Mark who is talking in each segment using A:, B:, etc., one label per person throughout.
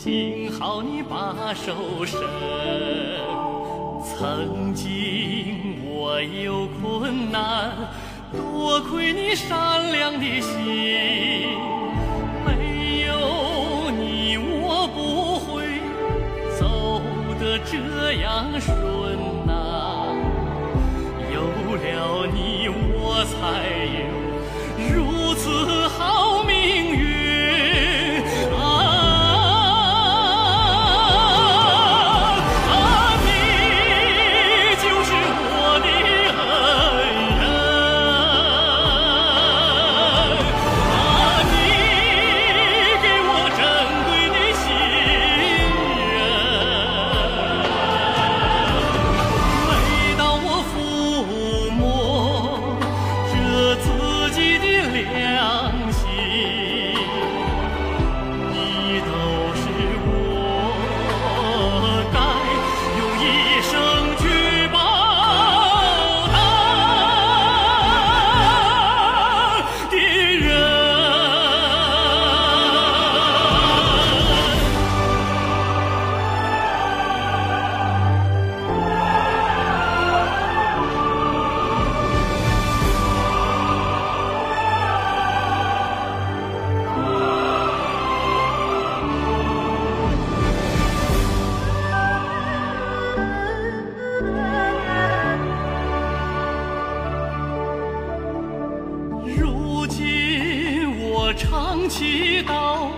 A: 幸好你把手伸。曾经我有困难，多亏你善良的心。没有你，我不会走得这样顺呐、有了你，我才有如此常祈祷，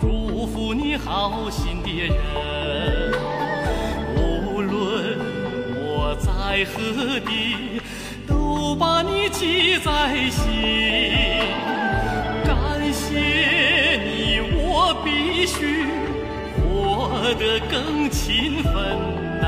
A: 祝福你好心的人。无论我在何地，都把你记在心。感谢你，我必须活得更勤奋呐、